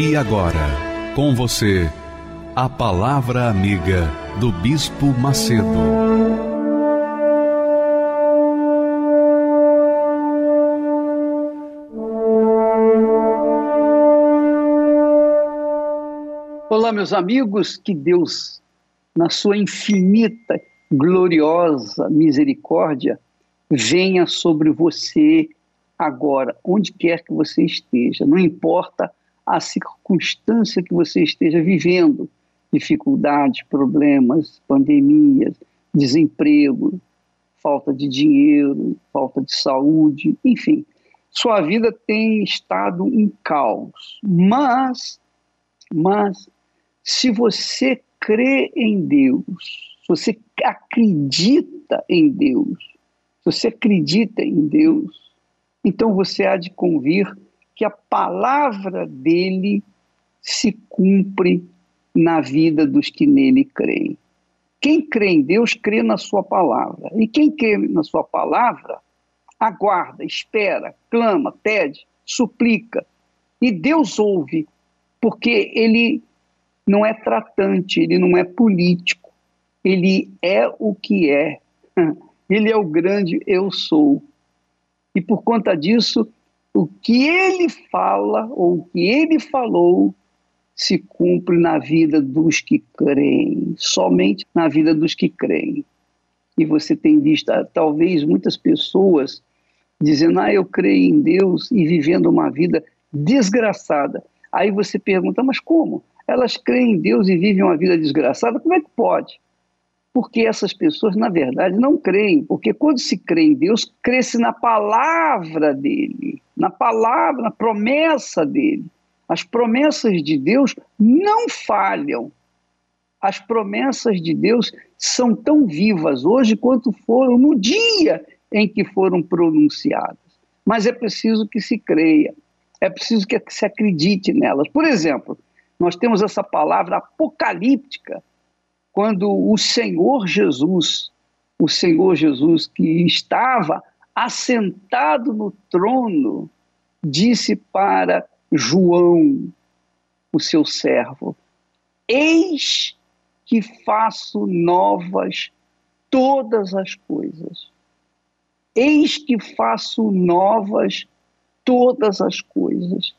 E agora, com você, a Palavra Amiga do Bispo Macedo. Olá, meus amigos, que Deus, na sua infinita, gloriosa misericórdia, venha sobre você agora, onde quer que você esteja, não importa a circunstância que você esteja vivendo dificuldades, problemas, pandemias, desemprego, falta de dinheiro, falta de saúde, enfim. Sua vida tem estado em caos. Mas, mas, se você crê em Deus, se você acredita em Deus, se você acredita em Deus, então você há de convir que a palavra dele se cumpre na vida dos que nele creem. Quem crê em Deus crê na sua palavra. E quem crê na sua palavra aguarda, espera, clama, pede, suplica. E Deus ouve, porque ele não é tratante, ele não é político. Ele é o que é. Ele é o grande eu sou. E por conta disso, o que ele fala ou o que ele falou se cumpre na vida dos que creem, somente na vida dos que creem. E você tem visto, ah, talvez, muitas pessoas dizendo, ah, eu creio em Deus e vivendo uma vida desgraçada. Aí você pergunta, mas como? Elas creem em Deus e vivem uma vida desgraçada? Como é que pode? Porque essas pessoas, na verdade, não creem. Porque quando se crê em Deus, crê-se na palavra dele, na palavra, na promessa dele. As promessas de Deus não falham. As promessas de Deus são tão vivas hoje quanto foram no dia em que foram pronunciadas. Mas é preciso que se creia, é preciso que se acredite nelas. Por exemplo, nós temos essa palavra apocalíptica, quando o Senhor Jesus, o Senhor Jesus que estava assentado no trono, disse para João, o seu servo: Eis que faço novas todas as coisas. Eis que faço novas todas as coisas.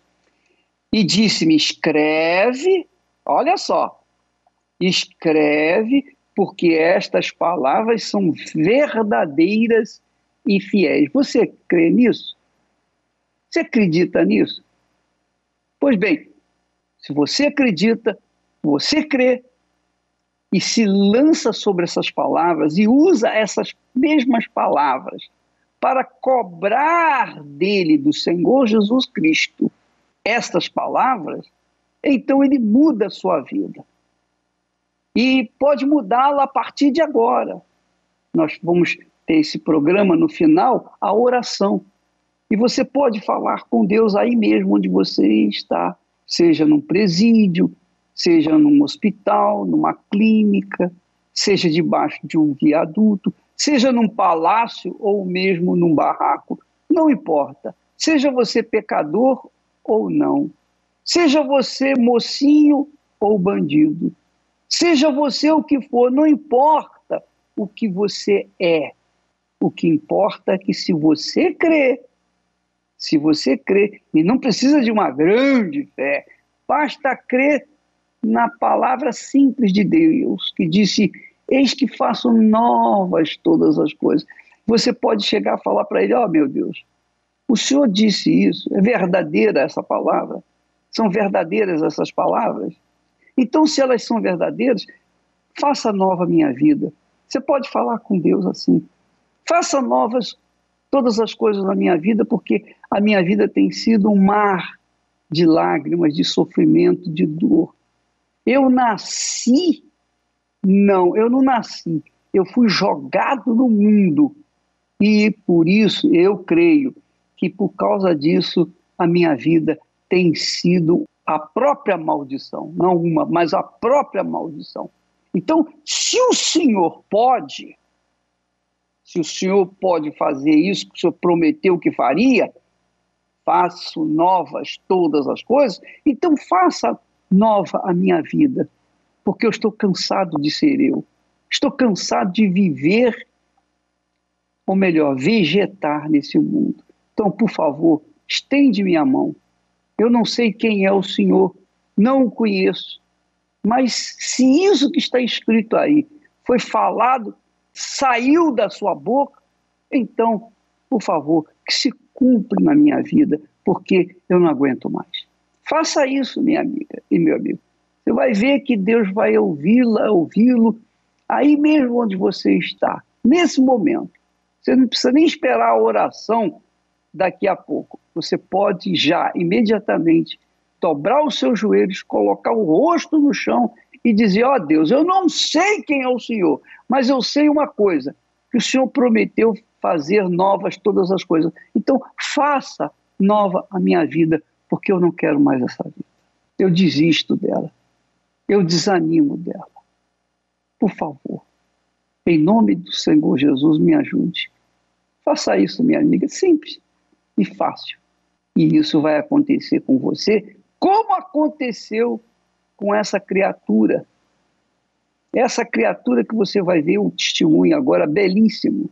E disse-me: escreve, olha só, escreve, porque estas palavras são verdadeiras e fiéis. Você crê nisso? Você acredita nisso? Pois bem, se você acredita, você crê e se lança sobre essas palavras e usa essas mesmas palavras para cobrar dele, do Senhor Jesus Cristo, estas palavras, então ele muda a sua vida. E pode mudá-la a partir de agora. Nós vamos ter esse programa no final, a oração. E você pode falar com Deus aí mesmo onde você está, seja num presídio, seja num hospital, numa clínica, seja debaixo de um viaduto, seja num palácio ou mesmo num barraco, não importa. Seja você pecador ou não, seja você mocinho ou bandido, seja você o que for, não importa o que você é. O que importa é que se você crê se você crê, e não precisa de uma grande fé, basta crer na palavra simples de Deus, que disse: Eis que faço novas todas as coisas. Você pode chegar a falar para ele: Ó oh, meu Deus, o Senhor disse isso, é verdadeira essa palavra? São verdadeiras essas palavras? Então, se elas são verdadeiras, faça nova a minha vida. Você pode falar com Deus assim. Faça novas todas as coisas na minha vida, porque a minha vida tem sido um mar de lágrimas, de sofrimento, de dor. Eu nasci? Não, eu não nasci. Eu fui jogado no mundo. E por isso eu creio que por causa disso a minha vida tem sido a própria maldição, não uma, mas a própria maldição. Então, se o Senhor pode, se o Senhor pode fazer isso que o Senhor prometeu que faria, faço novas todas as coisas, então faça nova a minha vida, porque eu estou cansado de ser eu. Estou cansado de viver, ou melhor, vegetar nesse mundo. Então, por favor, estende minha mão. Eu não sei quem é o Senhor, não o conheço. Mas se isso que está escrito aí foi falado saiu da sua boca, então, por favor, que se cumpra na minha vida, porque eu não aguento mais. Faça isso, minha amiga e meu amigo. Você vai ver que Deus vai ouvi-la, ouvi-lo, aí mesmo onde você está, nesse momento. Você não precisa nem esperar a oração daqui a pouco. Você pode já, imediatamente, dobrar os seus joelhos, colocar o rosto no chão e dizer: Ó oh, Deus, eu não sei quem é o Senhor, mas eu sei uma coisa: que o Senhor prometeu fazer novas todas as coisas. Então, faça nova a minha vida, porque eu não quero mais essa vida. Eu desisto dela. Eu desanimo dela. Por favor, em nome do Senhor Jesus, me ajude. Faça isso, minha amiga. Simples e fácil. E isso vai acontecer com você, como aconteceu com essa criatura. Essa criatura que você vai ver um testemunho agora belíssimo.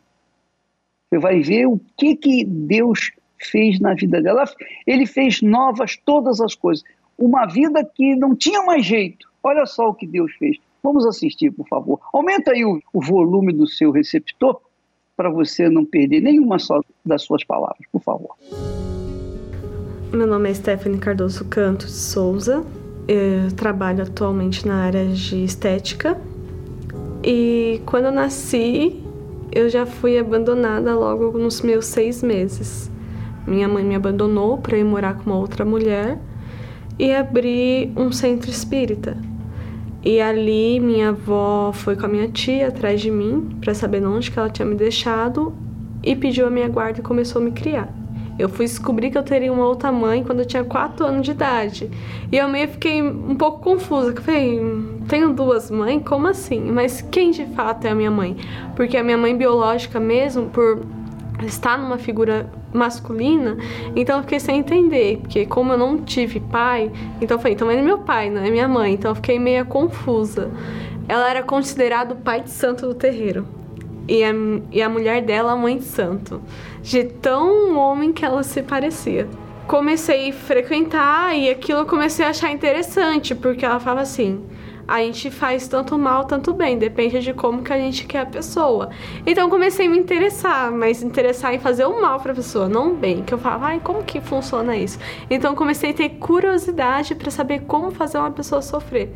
Você vai ver o que, que Deus fez na vida dela. Ele fez novas todas as coisas. Uma vida que não tinha mais jeito. Olha só o que Deus fez. Vamos assistir, por favor. Aumenta aí o, o volume do seu receptor para você não perder nenhuma só das suas palavras, por favor. Meu nome é Stephanie Cardoso Cantos Souza, eu trabalho atualmente na área de estética e quando eu nasci eu já fui abandonada logo nos meus seis meses. Minha mãe me abandonou para ir morar com uma outra mulher e abri um centro espírita. E ali minha avó foi com a minha tia atrás de mim para saber onde que ela tinha me deixado e pediu a minha guarda e começou a me criar. Eu fui descobrir que eu teria uma outra mãe quando eu tinha 4 anos de idade. E eu meio fiquei um pouco confusa. Eu falei, tenho duas mães? Como assim? Mas quem de fato é a minha mãe? Porque a minha mãe biológica mesmo, por estar numa figura masculina, então eu fiquei sem entender, porque como eu não tive pai, então eu falei, então é meu pai, não é minha mãe, então eu fiquei meio confusa. Ela era considerada o pai de santo do terreiro e a, e a mulher dela, a mãe de santo. De tão homem que ela se parecia. Comecei a frequentar e aquilo eu comecei a achar interessante, porque ela falava assim: a gente faz tanto mal, tanto bem, depende de como que a gente quer a pessoa. Então comecei a me interessar, mas interessar em fazer o mal para a pessoa, não o bem, que eu falava, ai, como que funciona isso? Então comecei a ter curiosidade para saber como fazer uma pessoa sofrer.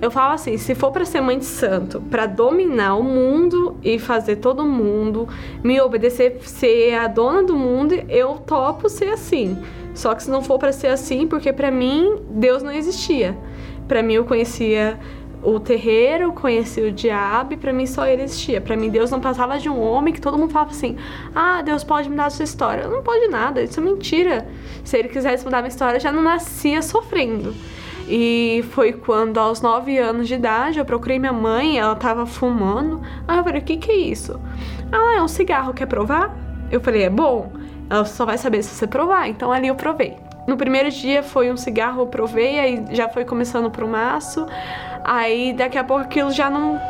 Eu falo assim, se for para ser mãe de santo, para dominar o mundo e fazer todo mundo me obedecer, ser a dona do mundo, eu topo ser assim. Só que se não for para ser assim, porque para mim Deus não existia. Para mim eu conhecia o terreiro, conhecia o diabo para mim só ele existia. Para mim Deus não passava de um homem que todo mundo falava assim: "Ah, Deus pode mudar a sua história". Não pode nada, isso é mentira. Se ele quisesse mudar a minha história, eu já não nascia sofrendo. E foi quando, aos 9 anos de idade, eu procurei minha mãe, ela tava fumando. Aí eu falei, o que que é isso? Ah, é um cigarro, quer provar? Eu falei, é bom? Ela só vai saber se você provar. Então ali eu provei. No primeiro dia foi um cigarro, eu provei, aí já foi começando pro maço. Aí daqui a pouco aquilo já não,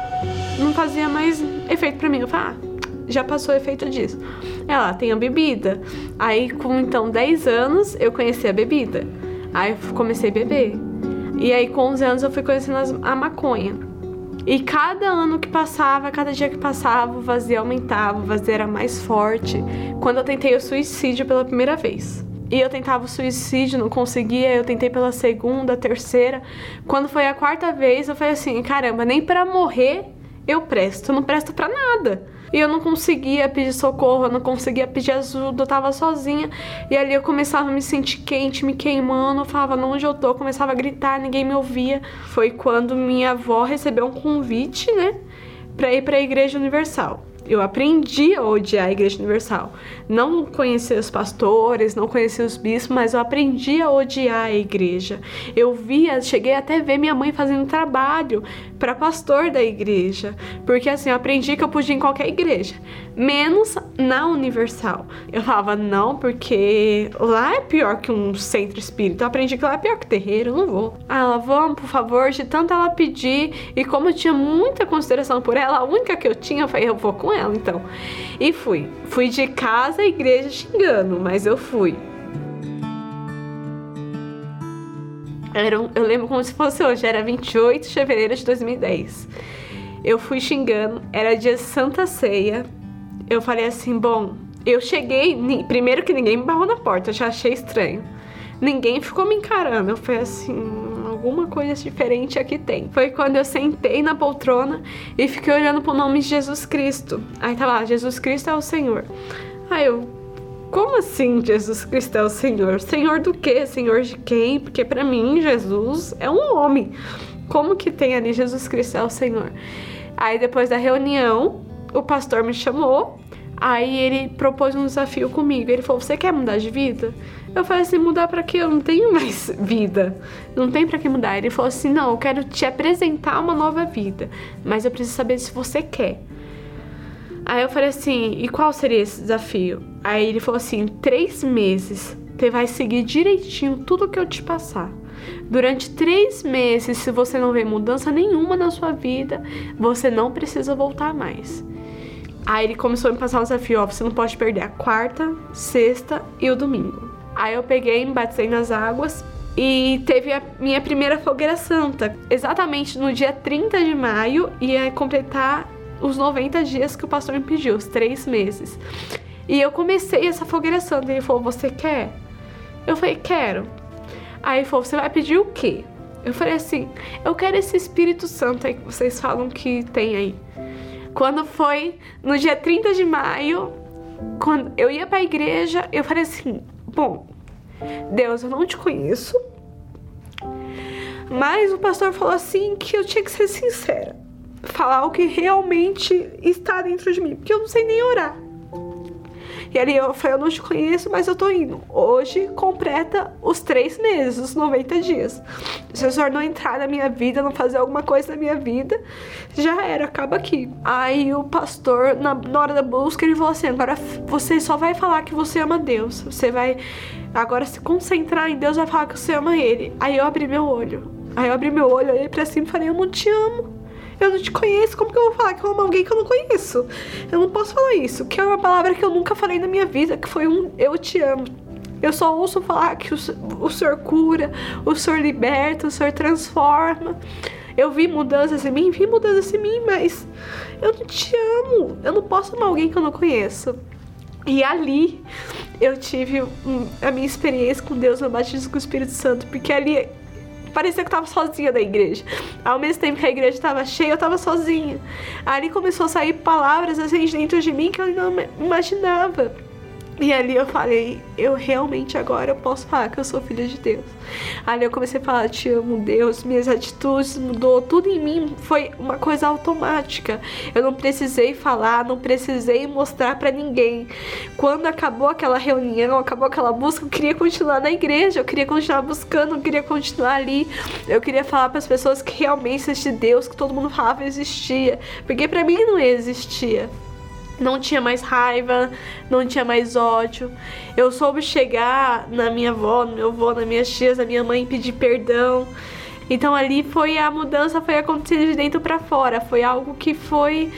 não fazia mais efeito pra mim. Eu falei, ah, já passou o efeito disso. Ela tem a bebida. Aí com então 10 anos eu conheci a bebida. Aí comecei a beber. E aí, com 11 anos, eu fui conhecendo a maconha. E cada ano que passava, cada dia que passava, o vazio aumentava, o vazio era mais forte. Quando eu tentei o suicídio pela primeira vez. E eu tentava o suicídio, não conseguia, eu tentei pela segunda, terceira. Quando foi a quarta vez, eu falei assim: caramba, nem para morrer Eu presto, eu não presto para nada. E eu não conseguia pedir socorro, eu não conseguia pedir ajuda, eu tava sozinha. E ali eu começava a me sentir quente, me queimando. Eu falava, não, onde eu tô? Eu começava a gritar, ninguém me ouvia. Foi quando minha avó recebeu um convite, né, pra ir pra Igreja Universal eu aprendi a odiar a Igreja Universal. Não conhecia os pastores, não conhecia os bispos, mas eu aprendi a odiar a igreja. Eu via, cheguei até a ver minha mãe fazendo trabalho para pastor da igreja, porque assim, eu aprendi que eu podia ir em qualquer igreja, menos na Universal. Eu falava não, porque lá é pior que um centro espírita. Eu aprendi que lá é pior que terreiro, não vou. Ah, ela, vamos, por favor, de tanto ela pedir, e como eu tinha muita consideração por ela, a única que eu tinha, falei, eu vou com ela, então. E fui. Fui de casa à igreja xingando, mas eu fui. Era, eu lembro como se fosse hoje, era 28 de fevereiro de 2010. Eu fui xingando, era dia Santa Ceia. Eu falei assim, bom, eu cheguei, primeiro que ninguém me barrou na porta, eu já achei estranho. Ninguém ficou me encarando, eu falei assim, alguma coisa diferente aqui tem. Foi quando eu sentei na poltrona e fiquei olhando pro nome de Jesus Cristo. Aí tava lá, Jesus Cristo é o Senhor. Aí eu, como assim Jesus Cristo é o Senhor? Senhor do quê? Senhor de quem? Porque para mim Jesus é um homem. Como que tem ali Jesus Cristo é o Senhor? Aí depois da reunião, o pastor me chamou, aí ele propôs um desafio comigo. Ele falou: "Você quer mudar de vida?" Eu falei assim: "Mudar para quê? Eu não tenho mais vida. Não tem para que mudar." Ele falou assim: "Não, eu quero te apresentar uma nova vida, mas eu preciso saber se você quer." Aí eu falei assim: e qual seria esse desafio? Aí ele falou assim: três meses. Você vai seguir direitinho tudo que eu te passar. Durante três meses, se você não vê mudança nenhuma na sua vida, você não precisa voltar mais. Aí ele começou a me passar um desafio: ó, você não pode perder a quarta, sexta e o domingo. Aí eu peguei, me nas águas e teve a minha primeira fogueira santa. Exatamente no dia 30 de maio, ia completar os 90 dias que o pastor me pediu, os três meses. E eu comecei essa fogueira santa. Ele falou: Você quer? Eu falei: Quero. Aí ele falou: Você vai pedir o quê? Eu falei assim: Eu quero esse Espírito Santo aí que vocês falam que tem aí. Quando foi no dia 30 de maio, quando eu ia para a igreja, eu falei assim: Bom, Deus, eu não te conheço. Mas o pastor falou assim que eu tinha que ser sincera falar o que realmente está dentro de mim, porque eu não sei nem orar. E ali eu falei, eu não te conheço, mas eu tô indo. Hoje completa os três meses, os 90 dias. Se o senhor não entrar na minha vida, não fazer alguma coisa na minha vida, já era, acaba aqui. Aí o pastor, na, na hora da busca, ele falou assim: agora você só vai falar que você ama Deus. Você vai agora se concentrar em Deus, vai falar que você ama Ele. Aí eu abri meu olho. Aí eu abri meu olho, olhei pra cima e falei: Eu não te amo. Eu não te conheço, como que eu vou falar que eu amo alguém que eu não conheço? Eu não posso falar isso, que é uma palavra que eu nunca falei na minha vida, que foi um eu te amo. Eu só ouço falar que o, o Senhor cura, o Senhor liberta, o Senhor transforma. Eu vi mudanças em mim, vi mudanças em mim, mas eu não te amo. Eu não posso amar alguém que eu não conheço. E ali eu tive a minha experiência com Deus no batismo com o Espírito Santo, porque ali parecia que eu tava sozinha da igreja. Ao mesmo tempo que a igreja estava cheia, eu tava sozinha. Ali começou a sair palavras assim dentro de mim que eu não imaginava. E ali eu falei, eu realmente agora eu posso falar que eu sou filha de Deus. Ali eu comecei a falar, te amo, Deus, minhas atitudes mudou, tudo em mim foi uma coisa automática. Eu não precisei falar, não precisei mostrar para ninguém. Quando acabou aquela reunião, acabou aquela busca, eu queria continuar na igreja, eu queria continuar buscando, eu queria continuar ali. Eu queria falar para as pessoas que realmente existe Deus, que todo mundo falava existia, porque para mim não existia não tinha mais raiva, não tinha mais ódio. Eu soube chegar na minha avó, no meu avô, nas minhas tias, na minha mãe pedir perdão. Então ali foi a mudança, foi acontecendo de dentro para fora. Foi algo que foi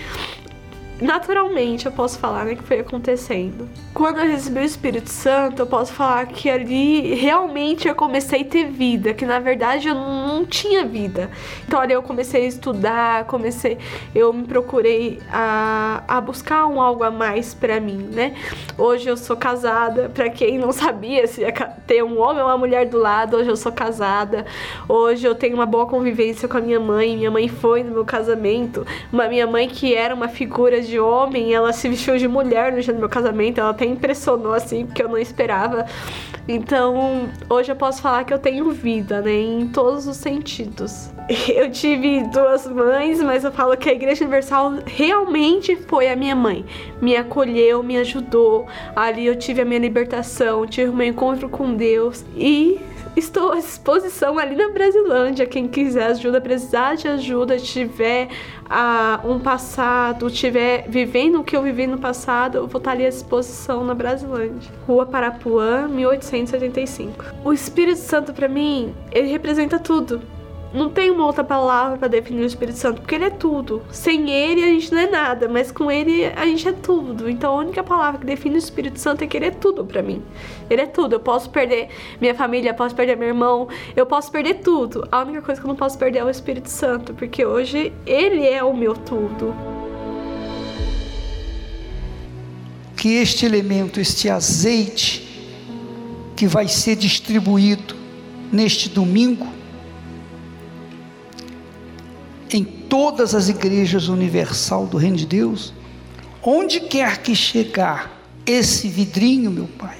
naturalmente eu posso falar né, que foi acontecendo. Quando eu recebi o Espírito Santo, eu posso falar que ali realmente eu comecei a ter vida, que na verdade eu não tinha vida. Então ali eu comecei a estudar, comecei, eu me procurei a, a buscar um algo a mais para mim, né? Hoje eu sou casada, para quem não sabia se ia ter um homem ou uma mulher do lado, hoje eu sou casada. Hoje eu tenho uma boa convivência com a minha mãe, minha mãe foi no meu casamento, uma minha mãe que era uma figura de homem, ela se vestiu de mulher no dia do meu casamento, ela até impressionou assim, porque eu não esperava. Então, hoje eu posso falar que eu tenho vida, né, em todos os sentidos. Eu tive duas mães, mas eu falo que a Igreja Universal realmente foi a minha mãe. Me acolheu, me ajudou. Ali eu tive a minha libertação, tive o meu encontro com Deus e estou à disposição ali na Brasilândia. Quem quiser ajuda, precisar de ajuda, tiver ah, um passado, tiver vivendo o que eu vivi no passado, eu vou estar ali à disposição na Brasilândia. Rua Parapuã, 1885. O Espírito Santo para mim, ele representa tudo não tem uma outra palavra para definir o Espírito Santo, porque ele é tudo. Sem ele a gente não é nada, mas com ele a gente é tudo. Então a única palavra que define o Espírito Santo é que ele é tudo para mim. Ele é tudo. Eu posso perder minha família, posso perder meu irmão, eu posso perder tudo. A única coisa que eu não posso perder é o Espírito Santo, porque hoje ele é o meu tudo. Que este elemento, este azeite que vai ser distribuído neste domingo, em todas as igrejas universal do Reino de Deus, onde quer que chegar esse vidrinho, meu Pai,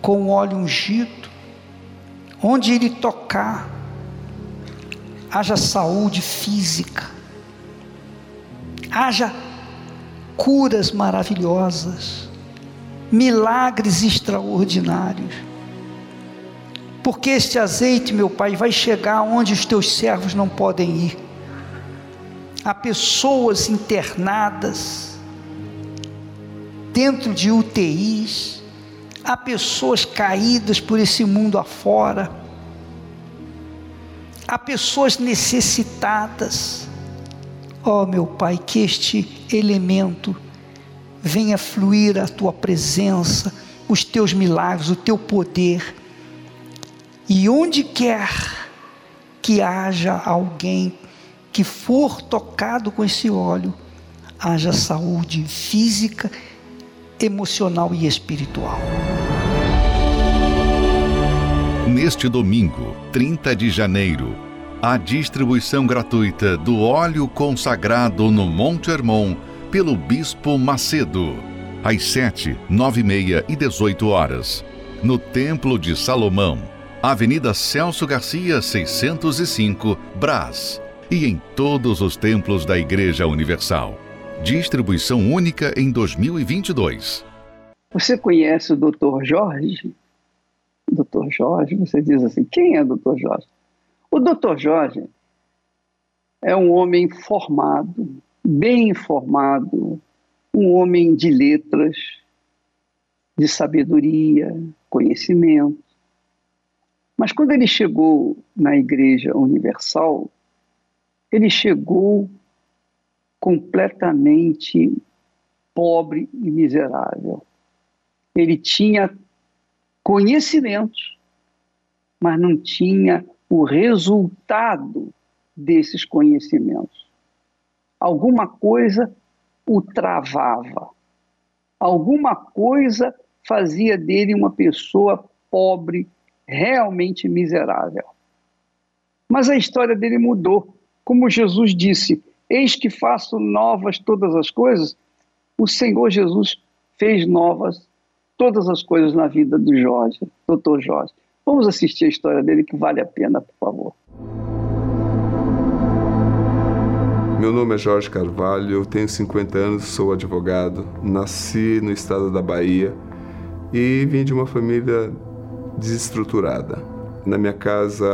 com óleo ungido, onde ele tocar, haja saúde física, haja curas maravilhosas, milagres extraordinários porque este azeite, meu Pai, vai chegar onde os teus servos não podem ir. Há pessoas internadas dentro de UTIs, há pessoas caídas por esse mundo afora, há pessoas necessitadas. Ó oh, meu Pai, que este elemento venha fluir a tua presença, os teus milagres, o teu poder e onde quer que haja alguém que for tocado com esse óleo, haja saúde física, emocional e espiritual. Neste domingo, 30 de janeiro, a distribuição gratuita do óleo consagrado no Monte Hermon pelo Bispo Macedo, às 7, 9 e meia e 18 horas, no Templo de Salomão Avenida Celso Garcia, 605, Brás. E em todos os templos da Igreja Universal. Distribuição única em 2022. Você conhece o Dr. Jorge? Dr. Jorge, você diz assim: quem é o Dr. Jorge? O Dr. Jorge é um homem formado, bem informado, um homem de letras, de sabedoria, conhecimento. Mas quando ele chegou na Igreja Universal, ele chegou completamente pobre e miserável. Ele tinha conhecimentos, mas não tinha o resultado desses conhecimentos. Alguma coisa o travava, alguma coisa fazia dele uma pessoa pobre realmente miserável. Mas a história dele mudou. Como Jesus disse: Eis que faço novas todas as coisas. O Senhor Jesus fez novas todas as coisas na vida do Jorge, doutor Jorge. Vamos assistir a história dele que vale a pena, por favor. Meu nome é Jorge Carvalho, eu tenho 50 anos, sou advogado, nasci no estado da Bahia e vim de uma família desestruturada. Na minha casa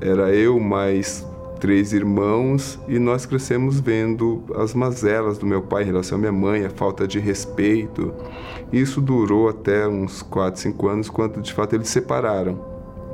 era eu mais três irmãos e nós crescemos vendo as mazelas do meu pai em relação à minha mãe, a falta de respeito. Isso durou até uns 4, 5 anos, quando de fato eles se separaram.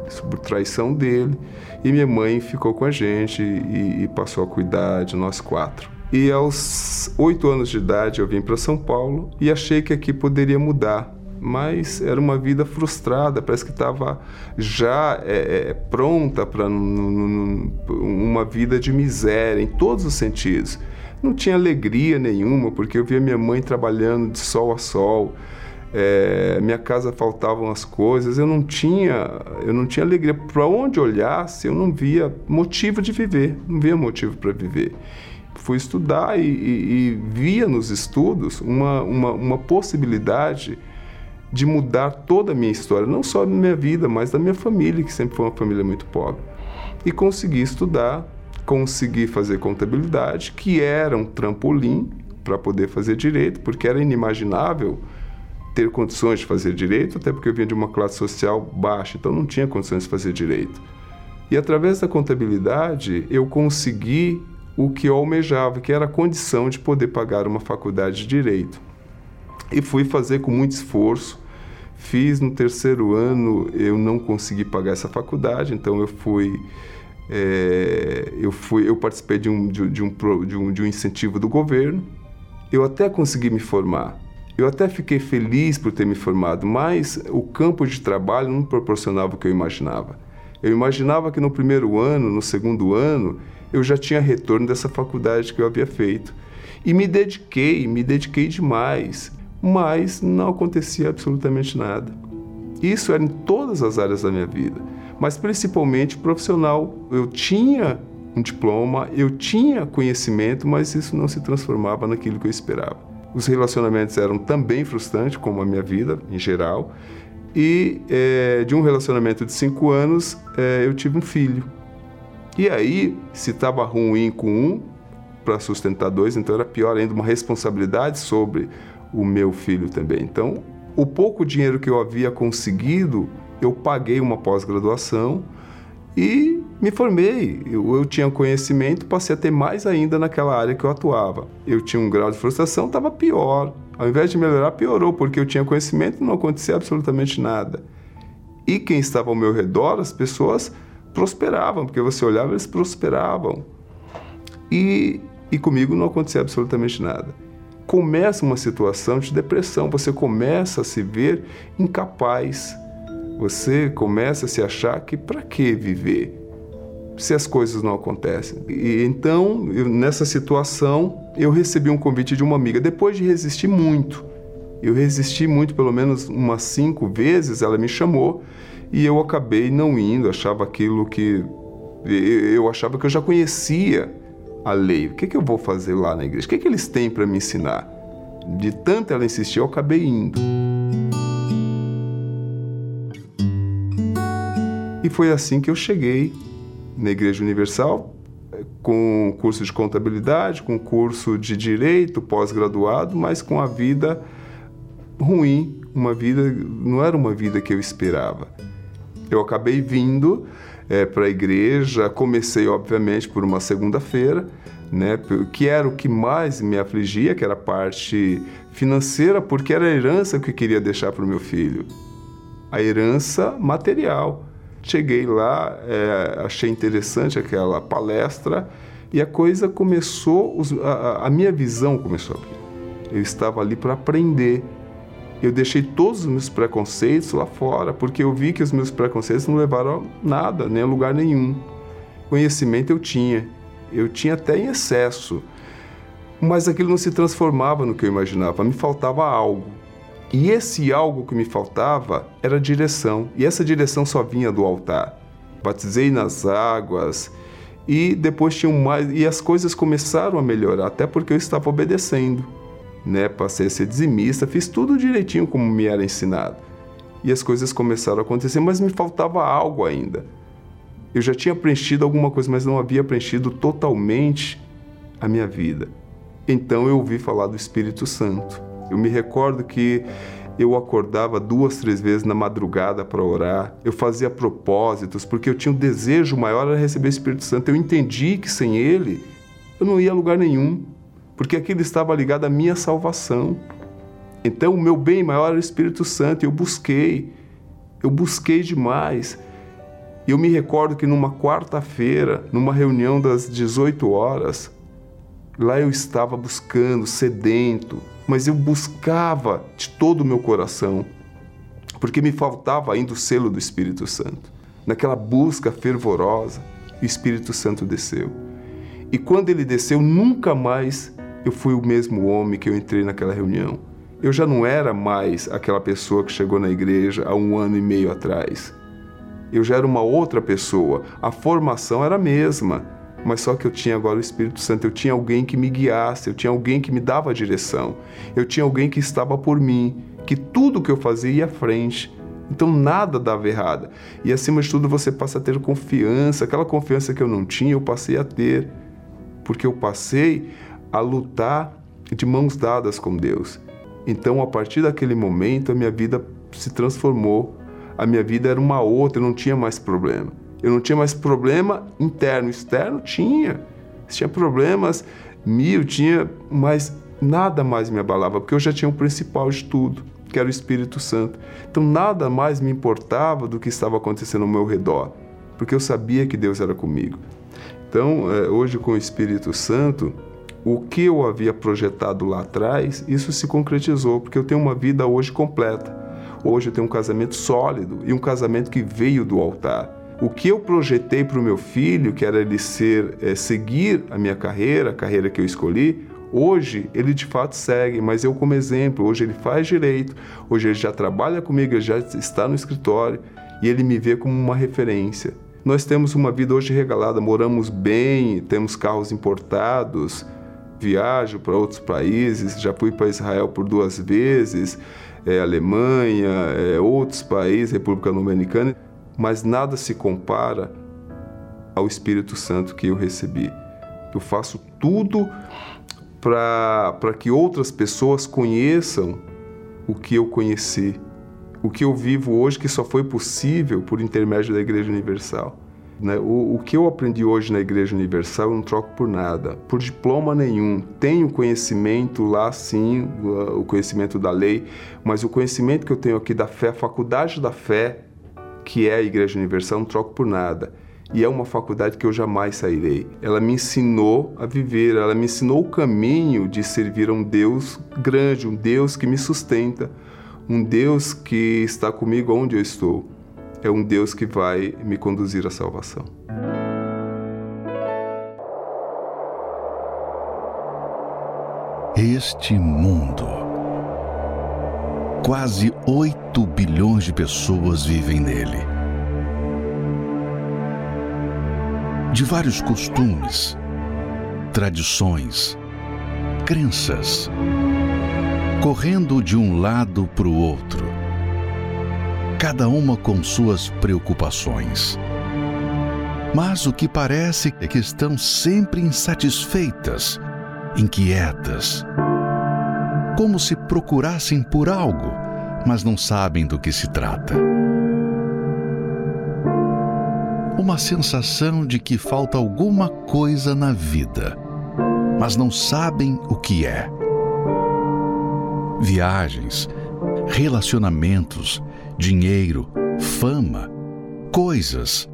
Isso por traição dele. E minha mãe ficou com a gente e, e passou a cuidar de nós quatro. E aos oito anos de idade eu vim para São Paulo e achei que aqui poderia mudar. Mas era uma vida frustrada, parece que estava já é, é, pronta para uma vida de miséria em todos os sentidos. Não tinha alegria nenhuma, porque eu via minha mãe trabalhando de sol a sol. É, minha casa faltavam as coisas, eu não tinha, eu não tinha alegria. Para onde olhasse, eu não via motivo de viver, não via motivo para viver. Fui estudar e, e, e, via nos estudos uma, uma, uma possibilidade de mudar toda a minha história, não só da minha vida, mas da minha família, que sempre foi uma família muito pobre. E consegui estudar, consegui fazer contabilidade, que era um trampolim para poder fazer direito, porque era inimaginável ter condições de fazer direito, até porque eu vinha de uma classe social baixa, então não tinha condições de fazer direito. E através da contabilidade, eu consegui o que eu almejava, que era a condição de poder pagar uma faculdade de direito. E fui fazer com muito esforço. Fiz no terceiro ano, eu não consegui pagar essa faculdade, então eu fui é, eu fui eu participei de um de, de, um, de, um, de um incentivo do governo. Eu até consegui me formar, eu até fiquei feliz por ter me formado, mas o campo de trabalho não proporcionava o que eu imaginava. Eu imaginava que no primeiro ano, no segundo ano, eu já tinha retorno dessa faculdade que eu havia feito. E me dediquei, me dediquei demais, mas não acontecia absolutamente nada. Isso era em todas as áreas da minha vida, mas principalmente profissional. Eu tinha um diploma, eu tinha conhecimento, mas isso não se transformava naquilo que eu esperava. Os relacionamentos eram também frustrantes, como a minha vida em geral. E é, de um relacionamento de cinco anos, é, eu tive um filho. E aí, se estava ruim com um, para sustentar dois, então era pior ainda, uma responsabilidade sobre o meu filho também. Então, o pouco dinheiro que eu havia conseguido, eu paguei uma pós-graduação e me formei. Eu, eu, tinha conhecimento, passei a ter mais ainda naquela área que eu atuava. Eu tinha um grau de frustração, estava pior. Ao invés de melhorar, piorou, porque eu tinha conhecimento e não acontecia absolutamente nada. E quem estava ao meu redor, as pessoas prosperavam, porque você olhava, eles prosperavam. E, e comigo não acontecia absolutamente nada. Começa uma situação de depressão, você começa a se ver incapaz você começa a se achar que para que viver se as coisas não acontecem? E então, eu, nessa situação, eu recebi um convite de uma amiga depois de resistir muito. Eu resisti muito, pelo menos umas cinco vezes, ela me chamou e eu acabei não indo, achava aquilo que eu achava que eu já conhecia a lei. O que, que eu vou fazer lá na igreja? O que, que eles têm para me ensinar? De tanto ela insistir, eu acabei indo. E foi assim que eu cheguei na Igreja Universal, com curso de contabilidade, com curso de direito pós-graduado, mas com a vida ruim, uma vida não era uma vida que eu esperava. Eu acabei vindo é, para a igreja, comecei obviamente por uma segunda-feira, né, que era o que mais me afligia, que era a parte financeira, porque era a herança que eu queria deixar para o meu filho, a herança material. Cheguei lá, é, achei interessante aquela palestra e a coisa começou, a, a minha visão começou a abrir. Eu estava ali para aprender. Eu deixei todos os meus preconceitos lá fora, porque eu vi que os meus preconceitos não levaram a nada, nem a lugar nenhum. Conhecimento eu tinha, eu tinha até em excesso, mas aquilo não se transformava no que eu imaginava, me faltava algo. E esse algo que me faltava era direção, e essa direção só vinha do altar. Batizei nas águas e depois tinha mais e as coisas começaram a melhorar, até porque eu estava obedecendo, né? Passei a ser dizimista, fiz tudo direitinho como me era ensinado. E as coisas começaram a acontecer, mas me faltava algo ainda. Eu já tinha preenchido alguma coisa, mas não havia preenchido totalmente a minha vida. Então eu ouvi falar do Espírito Santo. Eu me recordo que eu acordava duas, três vezes na madrugada para orar. Eu fazia propósitos, porque eu tinha um desejo maior era receber o Espírito Santo. Eu entendi que sem ele eu não ia a lugar nenhum, porque aquilo estava ligado à minha salvação. Então, o meu bem maior era o Espírito Santo. E eu busquei, eu busquei demais. Eu me recordo que numa quarta-feira, numa reunião das 18 horas, Lá eu estava buscando, sedento, mas eu buscava de todo o meu coração, porque me faltava ainda o selo do Espírito Santo. Naquela busca fervorosa, o Espírito Santo desceu. E quando ele desceu, nunca mais eu fui o mesmo homem que eu entrei naquela reunião. Eu já não era mais aquela pessoa que chegou na igreja há um ano e meio atrás. Eu já era uma outra pessoa. A formação era a mesma, mas só que eu tinha agora o Espírito Santo. Eu tinha alguém que me guiasse, eu tinha alguém que me dava a direção, eu tinha alguém que estava por mim, que tudo que eu fazia ia à frente. Então nada dava errado. E acima de tudo você passa a ter confiança. Aquela confiança que eu não tinha, eu passei a ter. Porque eu passei a lutar de mãos dadas com Deus. Então, a partir daquele momento, a minha vida se transformou. A minha vida era uma outra, eu não tinha mais problema. Eu não tinha mais problema interno, externo tinha. Tinha problemas mil, tinha, mas nada mais me abalava, porque eu já tinha o principal de tudo, que era o Espírito Santo. Então nada mais me importava do que estava acontecendo ao meu redor, porque eu sabia que Deus era comigo. Então, eh, hoje com o Espírito Santo, o que eu havia projetado lá atrás, isso se concretizou, porque eu tenho uma vida hoje completa. Hoje eu tenho um casamento sólido e um casamento que veio do altar. O que eu projetei para o meu filho, que era ele ser, é, seguir a minha carreira, a carreira que eu escolhi, hoje ele de fato segue, mas eu como exemplo, hoje ele faz direito, hoje ele já trabalha comigo, ele já está no escritório e ele me vê como uma referência. Nós temos uma vida hoje regalada, moramos bem, temos carros importados, viajo para outros países, já fui para Israel por duas vezes, é, Alemanha, é, outros países, República Dominicana, mas nada se compara ao Espírito Santo que eu recebi. Eu faço tudo para que outras pessoas conheçam o que eu conheci, o que eu vivo hoje, que só foi possível por intermédio da Igreja Universal. Né? O, o, que eu aprendi hoje na Igreja Universal eu não troco por nada, por diploma nenhum. Tenho conhecimento lá, sim, o conhecimento da lei, mas o conhecimento que eu tenho aqui da fé, a faculdade da fé, que é a Igreja Universal, não troco por nada. E é uma faculdade que eu jamais sairei. Ela me ensinou a viver, ela me ensinou o caminho de servir a um Deus grande, um Deus que me sustenta, um Deus que está comigo onde eu estou é um Deus que vai me conduzir à salvação. Este mundo. Quase 8 bilhões de pessoas vivem nele. De vários costumes, tradições, crenças, correndo de um lado para o outro cada uma com suas preocupações. Mas o que parece é que estão sempre insatisfeitas, inquietas, como se procurassem por algo, mas não sabem do que se trata. Uma sensação de que falta alguma coisa na vida, mas não sabem o que é. Viagens, relacionamentos, dinheiro, fama, coisas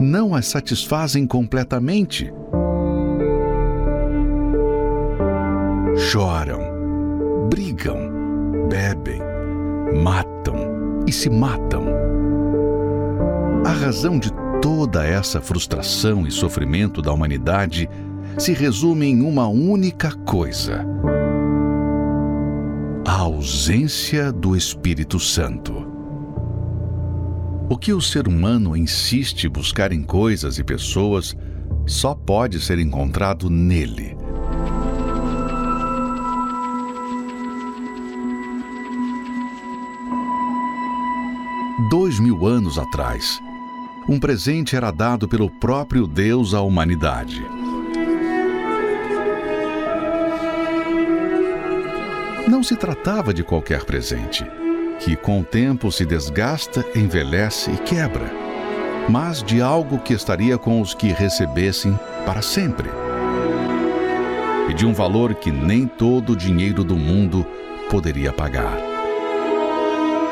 não as satisfazem completamente. Choram, brigam, bebem, matam e se matam. A razão de toda essa frustração e sofrimento da humanidade se resume em uma única coisa: a ausência do Espírito Santo. O que o ser humano insiste buscar em coisas e pessoas só pode ser encontrado nele. Dois mil anos atrás, um presente era dado pelo próprio Deus à humanidade. Não se tratava de qualquer presente que com o tempo se desgasta, envelhece e quebra, mas de algo que estaria com os que recebessem para sempre. E de um valor que nem todo o dinheiro do mundo poderia pagar.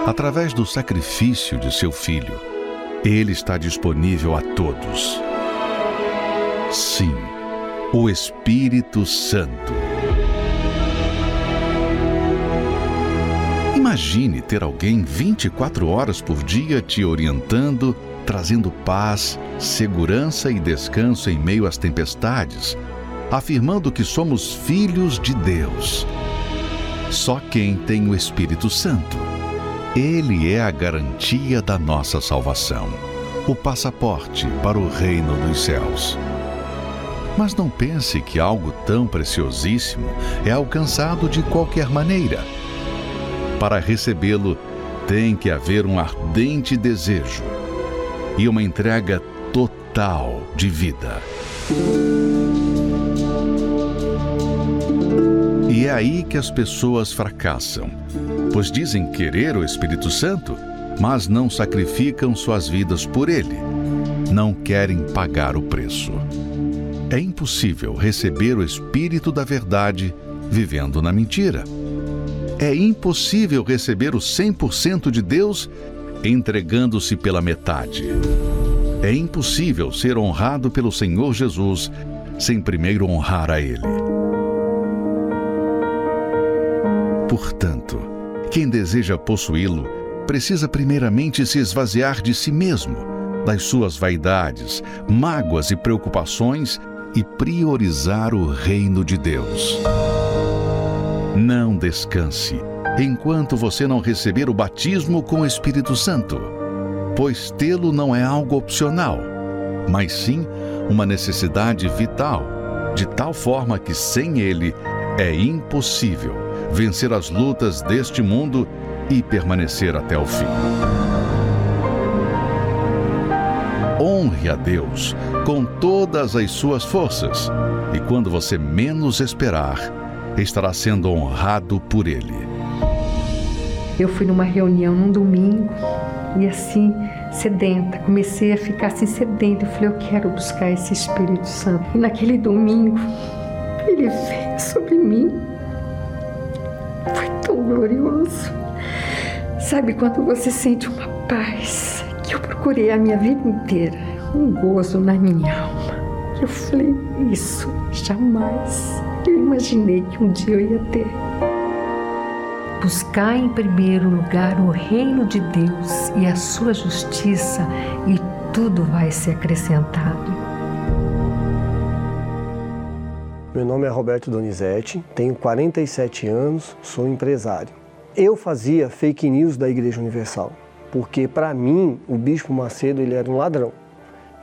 Através do sacrifício de seu filho, ele está disponível a todos. Sim, o Espírito Santo. Imagine ter alguém 24 horas por dia te orientando, trazendo paz, segurança e descanso em meio às tempestades, afirmando que somos filhos de Deus. Só quem tem o Espírito Santo. Ele é a garantia da nossa salvação, o passaporte para o reino dos céus. Mas não pense que algo tão preciosíssimo é alcançado de qualquer maneira. Para recebê-lo, tem que haver um ardente desejo e uma entrega total de vida. E é aí que as pessoas fracassam, pois dizem querer o Espírito Santo, mas não sacrificam suas vidas por ele. Não querem pagar o preço. É impossível receber o Espírito da Verdade vivendo na mentira. É impossível receber o 100% de Deus entregando-se pela metade. É impossível ser honrado pelo Senhor Jesus sem primeiro honrar a Ele. Portanto, quem deseja possuí-lo precisa primeiramente se esvaziar de si mesmo, das suas vaidades, mágoas e preocupações e priorizar o reino de Deus. Não descanse enquanto você não receber o batismo com o Espírito Santo, pois tê-lo não é algo opcional, mas sim uma necessidade vital, de tal forma que sem ele é impossível vencer as lutas deste mundo e permanecer até o fim. Honre a Deus com todas as suas forças, e quando você menos esperar, estará sendo honrado por Ele. Eu fui numa reunião num domingo e assim, sedenta, comecei a ficar assim sedenta. Eu falei, eu quero buscar esse Espírito Santo. E naquele domingo, ele veio sobre mim. Foi tão glorioso. Sabe quando você sente uma paz? que eu procurei a minha vida inteira, um gozo na minha alma. Eu falei, isso jamais eu imaginei que um dia eu ia ter. Buscar em primeiro lugar o reino de Deus e a sua justiça, e tudo vai ser acrescentado. Meu nome é Roberto Donizete, tenho 47 anos, sou empresário. Eu fazia fake news da Igreja Universal porque para mim o Bispo Macedo ele era um ladrão.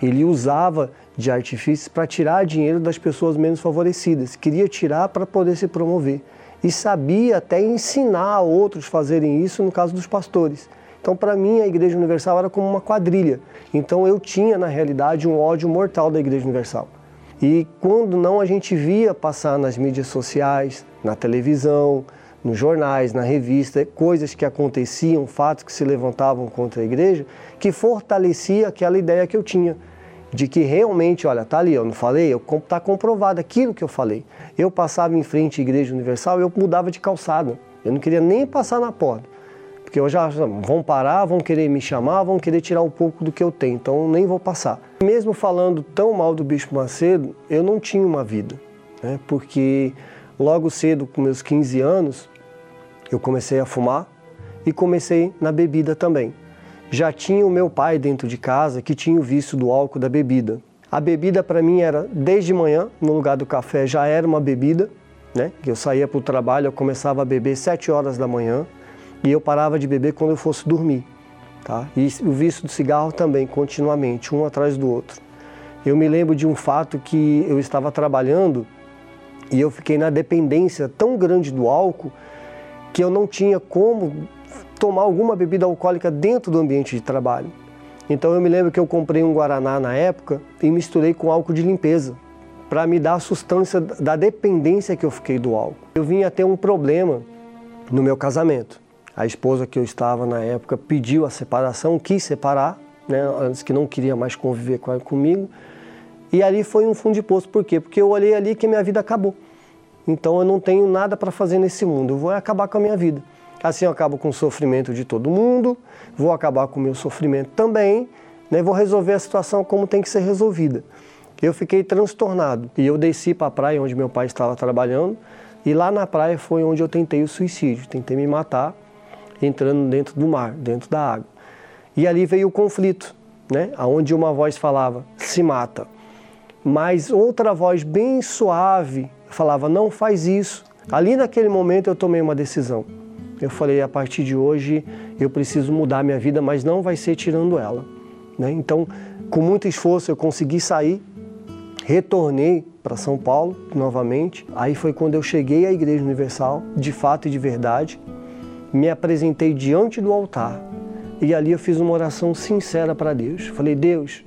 Ele usava de artifícios para tirar dinheiro das pessoas menos favorecidas, queria tirar para poder se promover e sabia até ensinar a outros fazerem isso no caso dos pastores. Então, para mim, a Igreja Universal era como uma quadrilha. Então, eu tinha, na realidade, um ódio mortal da Igreja Universal. E quando não a gente via passar nas mídias sociais, na televisão, nos jornais, na revista, coisas que aconteciam, fatos que se levantavam contra a igreja, que fortalecia aquela ideia que eu tinha de que realmente, olha, tá ali, eu não falei, está comprovado aquilo que eu falei. Eu passava em frente à Igreja Universal, eu mudava de calçada. Eu não queria nem passar na porta. Porque eu já vão parar, vão querer me chamar, vão querer tirar um pouco do que eu tenho, então nem vou passar. Mesmo falando tão mal do Bispo Macedo, eu não tinha uma vida, né? porque logo cedo, com meus 15 anos, eu comecei a fumar e comecei na bebida também. Já tinha o meu pai dentro de casa que tinha o vício do álcool da bebida. A bebida para mim era desde manhã, no lugar do café já era uma bebida, né? Eu saía para o trabalho, eu começava a beber 7 horas da manhã e eu parava de beber quando eu fosse dormir, tá? E o vício do cigarro também, continuamente, um atrás do outro. Eu me lembro de um fato que eu estava trabalhando e eu fiquei na dependência tão grande do álcool que eu não tinha como tomar alguma bebida alcoólica dentro do ambiente de trabalho. Então eu me lembro que eu comprei um guaraná na época e misturei com álcool de limpeza para me dar a sustância da dependência que eu fiquei do álcool. Eu vinha ter um problema no meu casamento. A esposa que eu estava na época pediu a separação, quis separar, né, antes que não queria mais conviver comigo. E ali foi um fundo de poço. Por quê? Porque eu olhei ali que minha vida acabou. Então eu não tenho nada para fazer nesse mundo, eu vou acabar com a minha vida. Assim eu acabo com o sofrimento de todo mundo, vou acabar com o meu sofrimento também, né? vou resolver a situação como tem que ser resolvida. Eu fiquei transtornado e eu desci para a praia onde meu pai estava trabalhando e lá na praia foi onde eu tentei o suicídio, tentei me matar entrando dentro do mar, dentro da água. E ali veio o conflito, né? Onde uma voz falava: "Se mata". Mas outra voz bem suave falava: "Não faz isso". Ali naquele momento eu tomei uma decisão. Eu falei: a partir de hoje eu preciso mudar minha vida, mas não vai ser tirando ela. Né? Então, com muito esforço, eu consegui sair, retornei para São Paulo novamente. Aí foi quando eu cheguei à Igreja Universal, de fato e de verdade, me apresentei diante do altar e ali eu fiz uma oração sincera para Deus. Falei: Deus,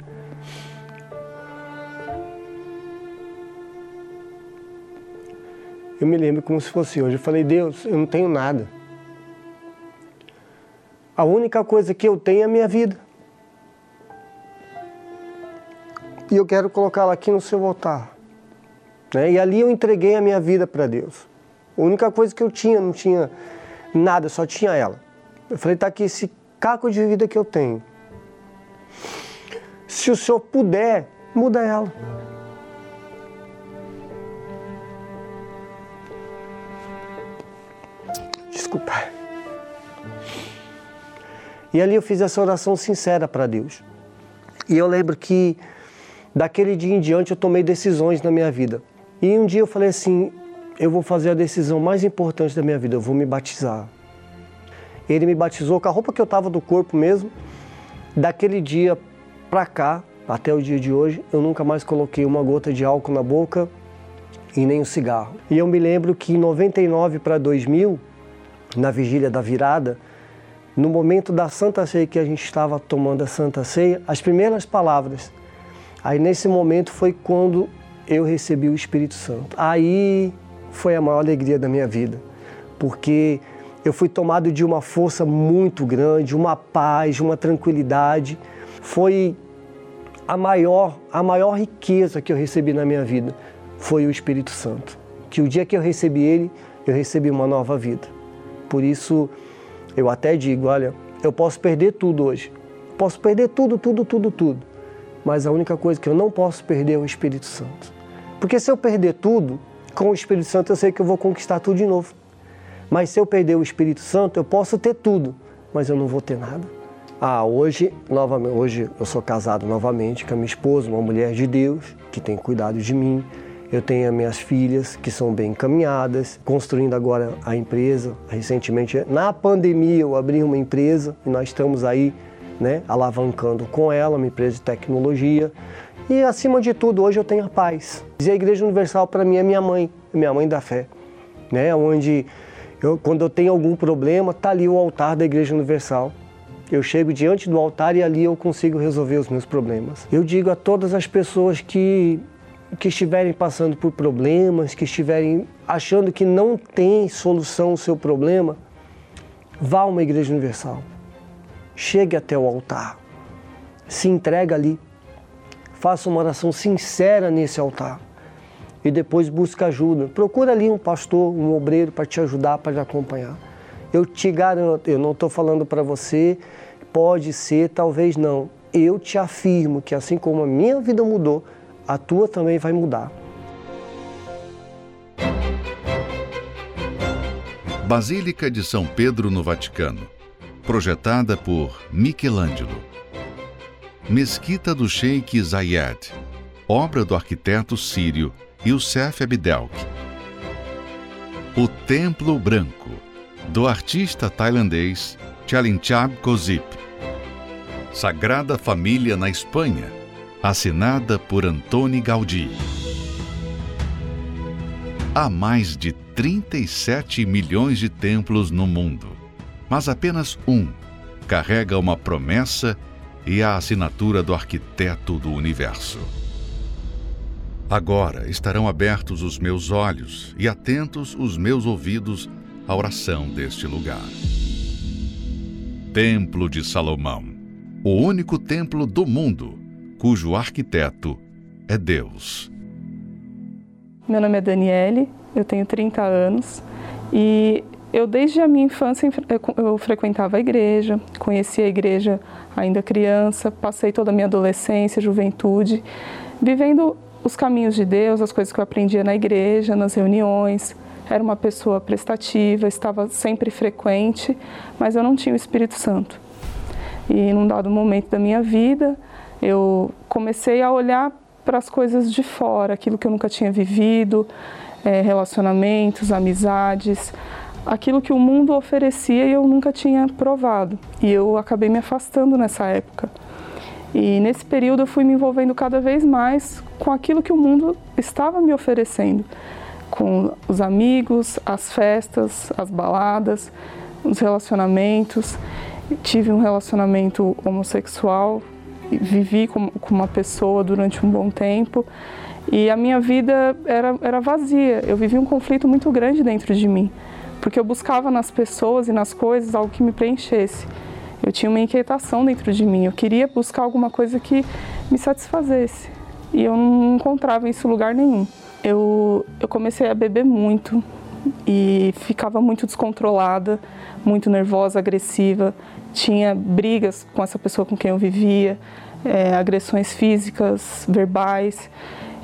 eu me lembro como se fosse hoje. Eu falei: Deus, eu não tenho nada. A única coisa que eu tenho é a minha vida. E eu quero colocá-la aqui no seu altar. Né? E ali eu entreguei a minha vida para Deus. A única coisa que eu tinha, não tinha nada, só tinha ela. Eu falei, tá aqui esse caco de vida que eu tenho. Se o senhor puder, muda ela. E ali eu fiz essa oração sincera para Deus. E eu lembro que daquele dia em diante eu tomei decisões na minha vida. E um dia eu falei assim: eu vou fazer a decisão mais importante da minha vida, eu vou me batizar. Ele me batizou com a roupa que eu estava do corpo mesmo. Daquele dia para cá, até o dia de hoje, eu nunca mais coloquei uma gota de álcool na boca e nem um cigarro. E eu me lembro que em 99 para 2000, na vigília da virada, no momento da Santa Ceia que a gente estava tomando a Santa Ceia, as primeiras palavras Aí nesse momento foi quando eu recebi o Espírito Santo. Aí foi a maior alegria da minha vida, porque eu fui tomado de uma força muito grande, uma paz, uma tranquilidade. Foi a maior, a maior riqueza que eu recebi na minha vida foi o Espírito Santo. Que o dia que eu recebi ele, eu recebi uma nova vida. Por isso eu até digo, olha, eu posso perder tudo hoje. Posso perder tudo, tudo, tudo, tudo mas a única coisa que eu não posso perder é o Espírito Santo. Porque se eu perder tudo, com o Espírito Santo eu sei que eu vou conquistar tudo de novo. Mas se eu perder o Espírito Santo, eu posso ter tudo, mas eu não vou ter nada. Ah, hoje, novamente, hoje eu sou casado novamente com a minha esposa, uma mulher de Deus, que tem cuidado de mim. Eu tenho as minhas filhas que são bem encaminhadas, construindo agora a empresa. Recentemente, na pandemia, eu abri uma empresa e nós estamos aí né, alavancando com ela, uma empresa de tecnologia. E acima de tudo, hoje eu tenho a paz. E a Igreja Universal para mim é minha mãe, é minha mãe da fé, né, onde eu, quando eu tenho algum problema, tá ali o altar da Igreja Universal. Eu chego diante do altar e ali eu consigo resolver os meus problemas. Eu digo a todas as pessoas que que estiverem passando por problemas, que estiverem achando que não tem solução o seu problema, vá a uma igreja universal chegue até o altar, se entrega ali, faça uma oração sincera nesse altar e depois busca ajuda. Procura ali um pastor, um obreiro para te ajudar, para te acompanhar. Eu te garanto, eu não estou falando para você, pode ser, talvez não. Eu te afirmo que assim como a minha vida mudou, a tua também vai mudar. Basílica de São Pedro no Vaticano projetada por Michelangelo. Mesquita do Sheikh Zayed, obra do arquiteto sírio Youssef Abdelk. O Templo Branco, do artista tailandês Chalinchab Kozip. Sagrada Família na Espanha, assinada por Antoni Gaudí. Há mais de 37 milhões de templos no mundo mas apenas um carrega uma promessa e a assinatura do arquiteto do universo. Agora estarão abertos os meus olhos e atentos os meus ouvidos à oração deste lugar. Templo de Salomão, o único templo do mundo cujo arquiteto é Deus. Meu nome é Daniele, eu tenho 30 anos e eu, desde a minha infância, eu frequentava a igreja, conheci a igreja ainda criança, passei toda a minha adolescência, juventude vivendo os caminhos de Deus, as coisas que eu aprendia na igreja, nas reuniões. Era uma pessoa prestativa, estava sempre frequente, mas eu não tinha o Espírito Santo. E num dado momento da minha vida, eu comecei a olhar para as coisas de fora, aquilo que eu nunca tinha vivido, é, relacionamentos, amizades, aquilo que o mundo oferecia e eu nunca tinha provado. E eu acabei me afastando nessa época. E nesse período eu fui me envolvendo cada vez mais com aquilo que o mundo estava me oferecendo, com os amigos, as festas, as baladas, os relacionamentos. Tive um relacionamento homossexual, vivi com, com uma pessoa durante um bom tempo e a minha vida era, era vazia. Eu vivia um conflito muito grande dentro de mim, porque eu buscava nas pessoas e nas coisas algo que me preenchesse. Eu tinha uma inquietação dentro de mim, eu queria buscar alguma coisa que me satisfazesse e eu não encontrava isso em lugar nenhum. Eu, eu comecei a beber muito e ficava muito descontrolada, muito nervosa, agressiva. Tinha brigas com essa pessoa com quem eu vivia, é, agressões físicas, verbais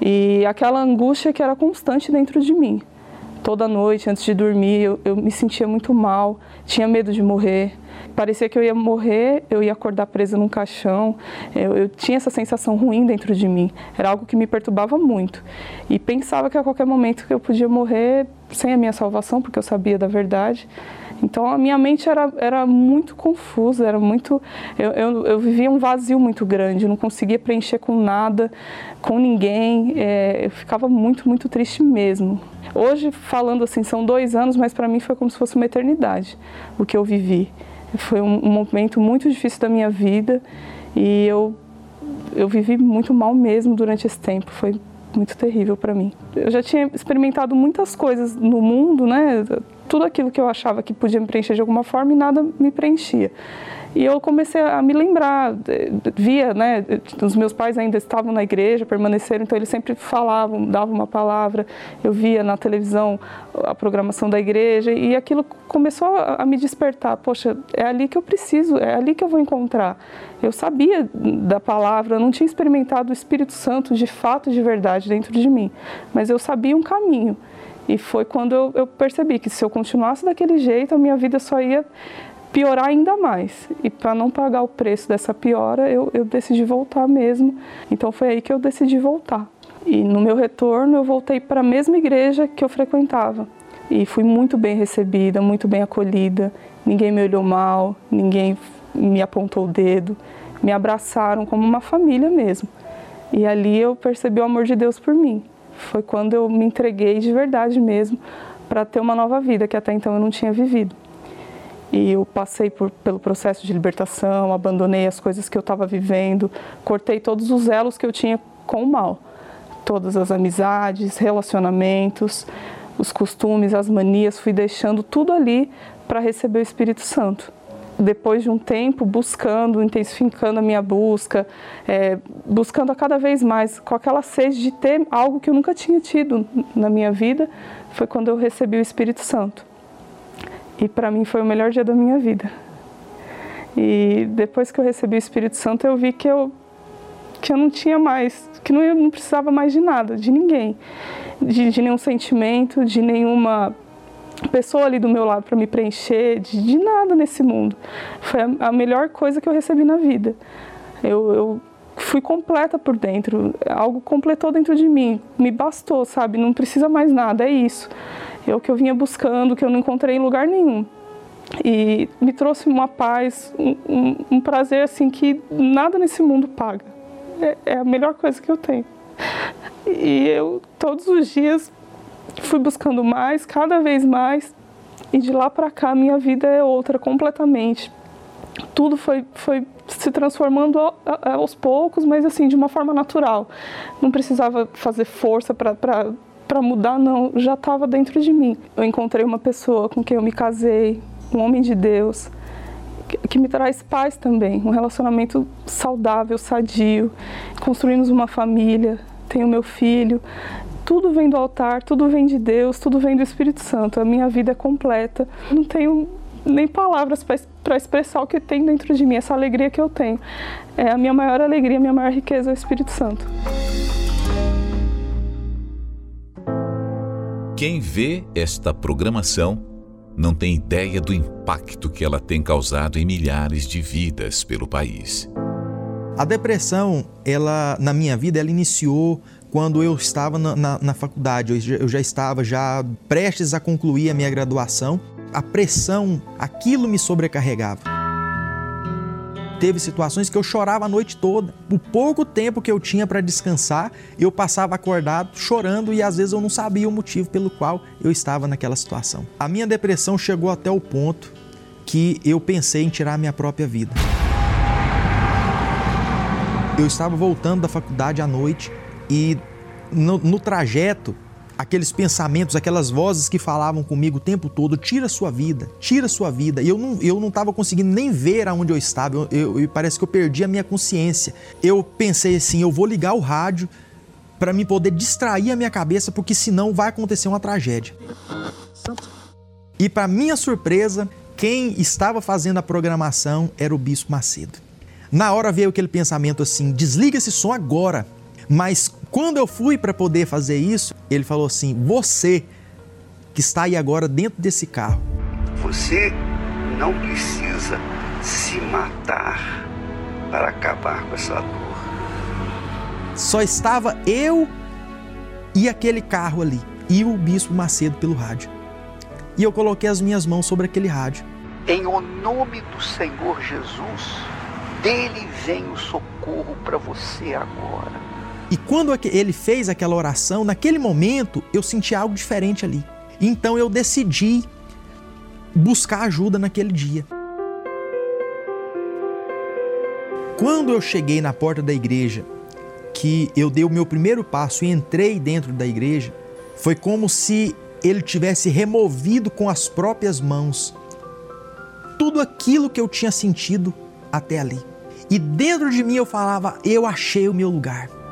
e aquela angústia que era constante dentro de mim. Toda noite, antes de dormir, eu, eu me sentia muito mal, tinha medo de morrer parecia que eu ia morrer, eu ia acordar presa num caixão. Eu, eu, tinha essa sensação ruim dentro de mim. Era algo que me perturbava muito. E pensava que a qualquer momento eu podia morrer sem a minha salvação, porque eu sabia da verdade. Então a minha mente era, era muito confusa, era muito. Eu, eu, eu vivia um vazio muito grande, não conseguia preencher com nada, com ninguém. É, eu ficava muito, muito triste mesmo. Hoje, falando assim, são dois anos, mas para mim foi como se fosse uma eternidade o que eu vivi. Foi um, um momento muito difícil da minha vida e eu, eu vivi muito mal mesmo durante esse tempo. Foi muito terrível para mim. Eu já tinha experimentado muitas coisas no mundo, né? Tudo aquilo que eu achava que podia me preencher de alguma forma e nada me preenchia. E eu comecei a me lembrar, via, né, os meus pais ainda estavam na igreja, permaneceram, então eles sempre falavam, davam uma palavra. Eu via na televisão a programação da igreja e aquilo começou a me despertar. Poxa, é ali que eu preciso, é ali que eu vou encontrar. Eu sabia da palavra, eu não tinha experimentado o Espírito Santo de fato, de verdade dentro de mim, mas eu sabia um caminho. E foi quando eu, eu percebi que se eu continuasse daquele jeito, a minha vida só ia piorar ainda mais. E para não pagar o preço dessa piora, eu, eu decidi voltar mesmo. Então foi aí que eu decidi voltar. E no meu retorno, eu voltei para a mesma igreja que eu frequentava. E fui muito bem recebida, muito bem acolhida. Ninguém me olhou mal, ninguém me apontou o dedo. Me abraçaram como uma família mesmo. E ali eu percebi o amor de Deus por mim. Foi quando eu me entreguei de verdade mesmo para ter uma nova vida que até então eu não tinha vivido. E eu passei por, pelo processo de libertação, abandonei as coisas que eu estava vivendo, cortei todos os elos que eu tinha com o mal. Todas as amizades, relacionamentos, os costumes, as manias, fui deixando tudo ali para receber o Espírito Santo. Depois de um tempo buscando, intensificando a minha busca, é, buscando a cada vez mais, com aquela sede de ter algo que eu nunca tinha tido na minha vida, foi quando eu recebi o Espírito Santo. E para mim foi o melhor dia da minha vida. E depois que eu recebi o Espírito Santo, eu vi que eu que eu não tinha mais, que não, eu não precisava mais de nada, de ninguém, de, de nenhum sentimento, de nenhuma pessoa ali do meu lado para me preencher, de, de, nada nesse mundo. Foi a, a, melhor coisa que eu recebi na vida. Eu, eu fui completa por dentro, algo completou dentro de mim, me bastou, sabe? Não precisa mais nada, é isso é o que eu vinha buscando, que eu não encontrei em lugar nenhum. E me trouxe uma paz, um, um, um prazer assim que nada nesse mundo paga. É, é a melhor coisa que eu tenho. E eu todos os dias fui buscando mais, cada vez mais, e de lá para cá minha vida é outra completamente. Tudo foi, foi se transformando aos poucos, mas assim, de uma forma natural. Não precisava fazer força para mudar, não, já estava dentro de mim. Eu encontrei uma pessoa com quem eu me casei, um homem de Deus, que, que me traz paz também, um relacionamento saudável, sadio. Construímos uma família, tenho meu filho tudo vem do altar, tudo vem de Deus, tudo vem do Espírito Santo. A minha vida é completa. Não tenho nem palavras para expressar o que tem dentro de mim, essa alegria que eu tenho. É a minha maior alegria, a minha maior riqueza é o Espírito Santo. Quem vê esta programação não tem ideia do impacto que ela tem causado em milhares de vidas pelo país. A depressão, ela na minha vida, ela iniciou quando eu estava na, na, na faculdade. Eu já, eu já estava já prestes a concluir a minha graduação. A pressão, aquilo me sobrecarregava teve situações que eu chorava a noite toda. O pouco tempo que eu tinha para descansar, eu passava acordado chorando e às vezes eu não sabia o motivo pelo qual eu estava naquela situação. A minha depressão chegou até o ponto que eu pensei em tirar minha própria vida. Eu estava voltando da faculdade à noite e no, no trajeto aqueles pensamentos, aquelas vozes que falavam comigo o tempo todo, tira sua vida, tira sua vida. E eu não, eu não estava conseguindo nem ver aonde eu estava, eu, parece que eu perdi a minha consciência. Eu pensei assim, eu vou ligar o rádio para me poder distrair a minha cabeça, porque senão vai acontecer uma tragédia. E para minha surpresa, quem estava fazendo a programação era o Bispo Macedo. Na hora veio aquele pensamento assim: desliga esse som agora. Mas quando eu fui para poder fazer isso, ele falou assim: Você que está aí agora dentro desse carro. Você não precisa se matar para acabar com essa dor. Só estava eu e aquele carro ali, e o Bispo Macedo pelo rádio. E eu coloquei as minhas mãos sobre aquele rádio. Em nome do Senhor Jesus, dele vem o socorro para você agora. E quando ele fez aquela oração, naquele momento eu senti algo diferente ali. Então eu decidi buscar ajuda naquele dia. Quando eu cheguei na porta da igreja, que eu dei o meu primeiro passo e entrei dentro da igreja, foi como se ele tivesse removido com as próprias mãos tudo aquilo que eu tinha sentido até ali. E dentro de mim eu falava: Eu achei o meu lugar.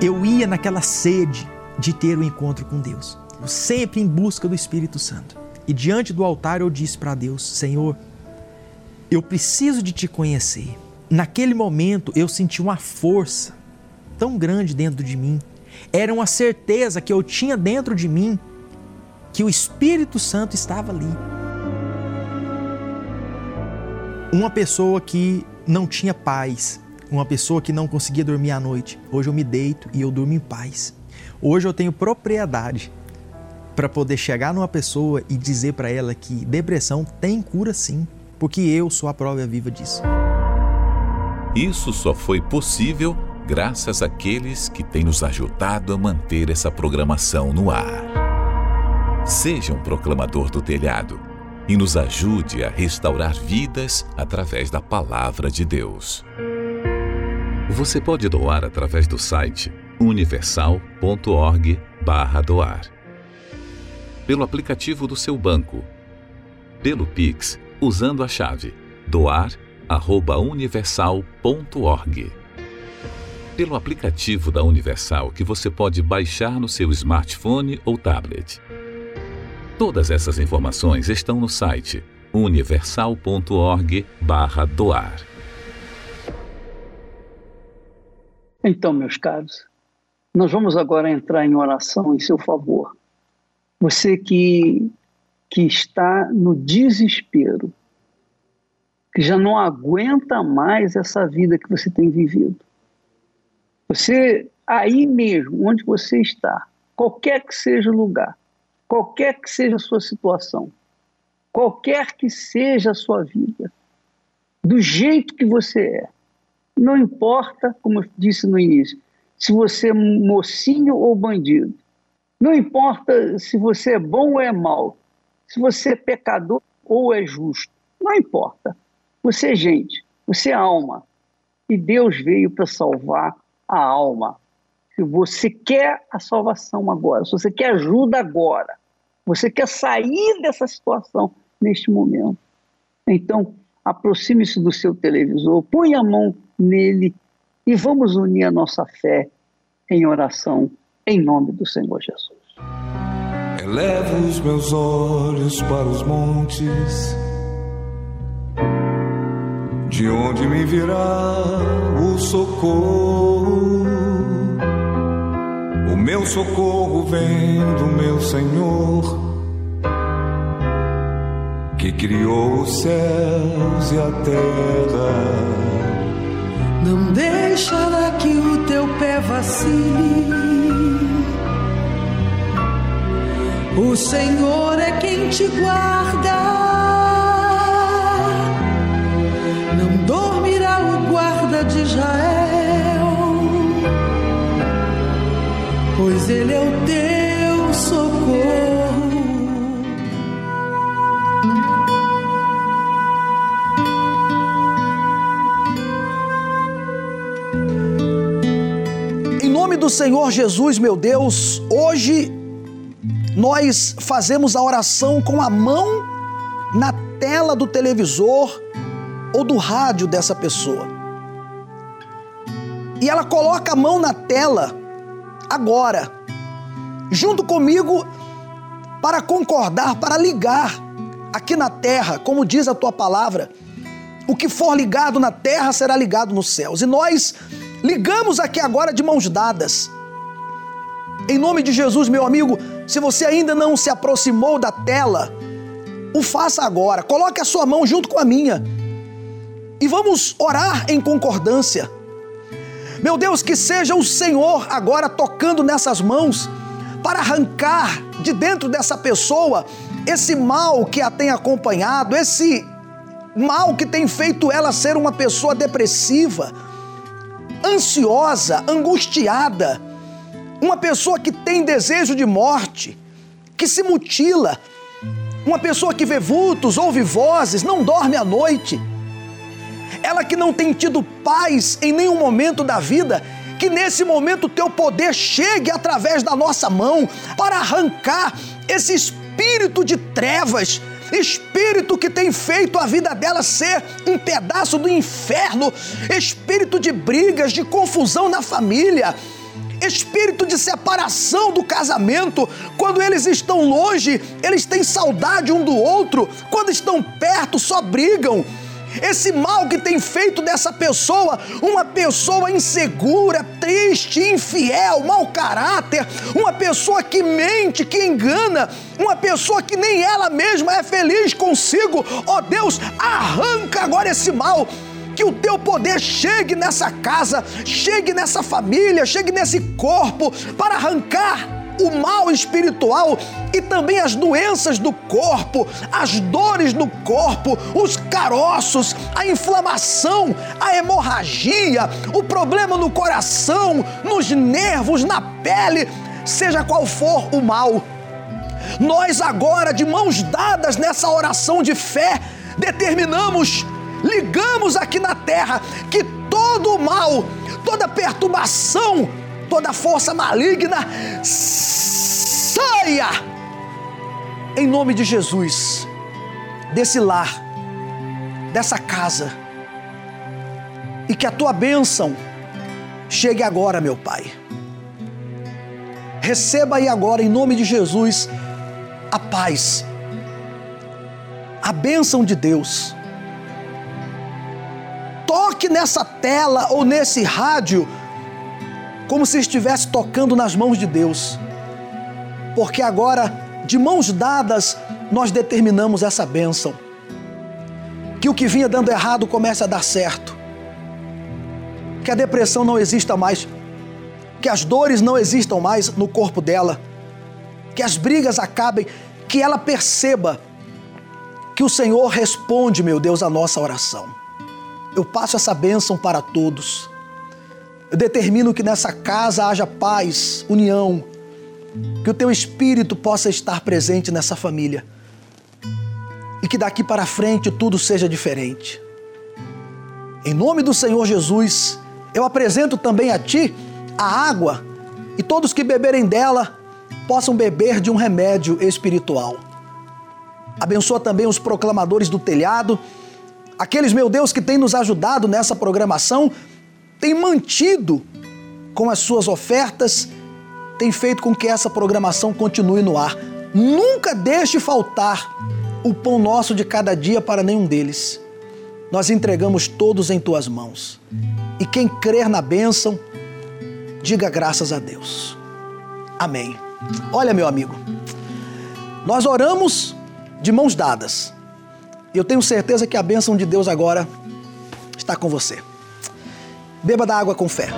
Eu ia naquela sede de ter o um encontro com Deus, sempre em busca do Espírito Santo. E diante do altar eu disse para Deus: Senhor, eu preciso de te conhecer. Naquele momento eu senti uma força tão grande dentro de mim. Era uma certeza que eu tinha dentro de mim que o Espírito Santo estava ali. Uma pessoa que não tinha paz, uma pessoa que não conseguia dormir à noite. Hoje eu me deito e eu durmo em paz. Hoje eu tenho propriedade para poder chegar numa pessoa e dizer para ela que depressão tem cura sim, porque eu sou a prova viva disso. Isso só foi possível graças àqueles que têm nos ajudado a manter essa programação no ar. Seja um proclamador do telhado e nos ajude a restaurar vidas através da palavra de Deus. Você pode doar através do site universal.org/doar, pelo aplicativo do seu banco, pelo Pix usando a chave doar@universal.org. Pelo aplicativo da Universal que você pode baixar no seu smartphone ou tablet. Todas essas informações estão no site universal.org/doar. Então, meus caros, nós vamos agora entrar em oração em seu favor. Você que, que está no desespero, que já não aguenta mais essa vida que você tem vivido. Você, aí mesmo, onde você está, qualquer que seja o lugar, qualquer que seja a sua situação, qualquer que seja a sua vida, do jeito que você é, não importa, como eu disse no início, se você é mocinho ou bandido. Não importa se você é bom ou é mau. Se você é pecador ou é justo. Não importa. Você é gente, você é alma. E Deus veio para salvar a alma. Se você quer a salvação agora, se você quer ajuda agora, você quer sair dessa situação neste momento, então aproxime-se do seu televisor, põe a mão nele e vamos unir a nossa fé em oração em nome do Senhor Jesus. Elevo os meus olhos para os montes, de onde me virá o socorro. meu socorro vem do meu Senhor, que criou os céus e a terra. Não deixará que o teu pé vacile. O Senhor é quem te guarda. Não dormirá o guarda de Israel, pois ele é o teu do Senhor Jesus, meu Deus, hoje nós fazemos a oração com a mão na tela do televisor ou do rádio dessa pessoa. E ela coloca a mão na tela agora, junto comigo, para concordar, para ligar aqui na terra, como diz a tua palavra. O que for ligado na terra será ligado nos céus. E nós ligamos aqui agora de mãos dadas. Em nome de Jesus, meu amigo, se você ainda não se aproximou da tela, o faça agora. Coloque a sua mão junto com a minha. E vamos orar em concordância. Meu Deus, que seja o Senhor agora tocando nessas mãos para arrancar de dentro dessa pessoa esse mal que a tem acompanhado, esse mal que tem feito ela ser uma pessoa depressiva, ansiosa, angustiada, uma pessoa que tem desejo de morte, que se mutila, uma pessoa que vê vultos, ouve vozes, não dorme à noite. Ela que não tem tido paz em nenhum momento da vida, que nesse momento o teu poder chegue através da nossa mão para arrancar esse espírito de trevas, espírito que tem feito a vida dela ser um pedaço do inferno, espírito de brigas, de confusão na família espírito de separação do casamento. Quando eles estão longe, eles têm saudade um do outro. Quando estão perto, só brigam. Esse mal que tem feito dessa pessoa uma pessoa insegura, triste, infiel, mau caráter, uma pessoa que mente, que engana, uma pessoa que nem ela mesma é feliz consigo. Ó oh Deus, arranca agora esse mal que o teu poder chegue nessa casa, chegue nessa família, chegue nesse corpo para arrancar o mal espiritual e também as doenças do corpo, as dores do corpo, os caroços, a inflamação, a hemorragia, o problema no coração, nos nervos, na pele, seja qual for o mal. Nós agora, de mãos dadas nessa oração de fé, determinamos ligamos aqui na terra que todo o mal, toda perturbação, toda força maligna saia em nome de Jesus desse lar, dessa casa. E que a tua bênção chegue agora, meu Pai. Receba aí agora, em nome de Jesus, a paz, a bênção de Deus toque nessa tela ou nesse rádio como se estivesse tocando nas mãos de Deus. Porque agora, de mãos dadas, nós determinamos essa bênção. Que o que vinha dando errado comece a dar certo. Que a depressão não exista mais. Que as dores não existam mais no corpo dela. Que as brigas acabem. Que ela perceba que o Senhor responde, meu Deus, a nossa oração eu passo essa bênção para todos. Eu determino que nessa casa haja paz, união, que o teu espírito possa estar presente nessa família e que daqui para frente tudo seja diferente. Em nome do Senhor Jesus, eu apresento também a ti a água e todos que beberem dela possam beber de um remédio espiritual. Abençoa também os proclamadores do telhado Aqueles, meu Deus, que têm nos ajudado nessa programação, têm mantido com as suas ofertas, têm feito com que essa programação continue no ar. Nunca deixe faltar o pão nosso de cada dia para nenhum deles. Nós entregamos todos em tuas mãos. E quem crer na bênção, diga graças a Deus. Amém. Olha, meu amigo, nós oramos de mãos dadas. Eu tenho certeza que a bênção de Deus agora está com você. Beba da água com fé.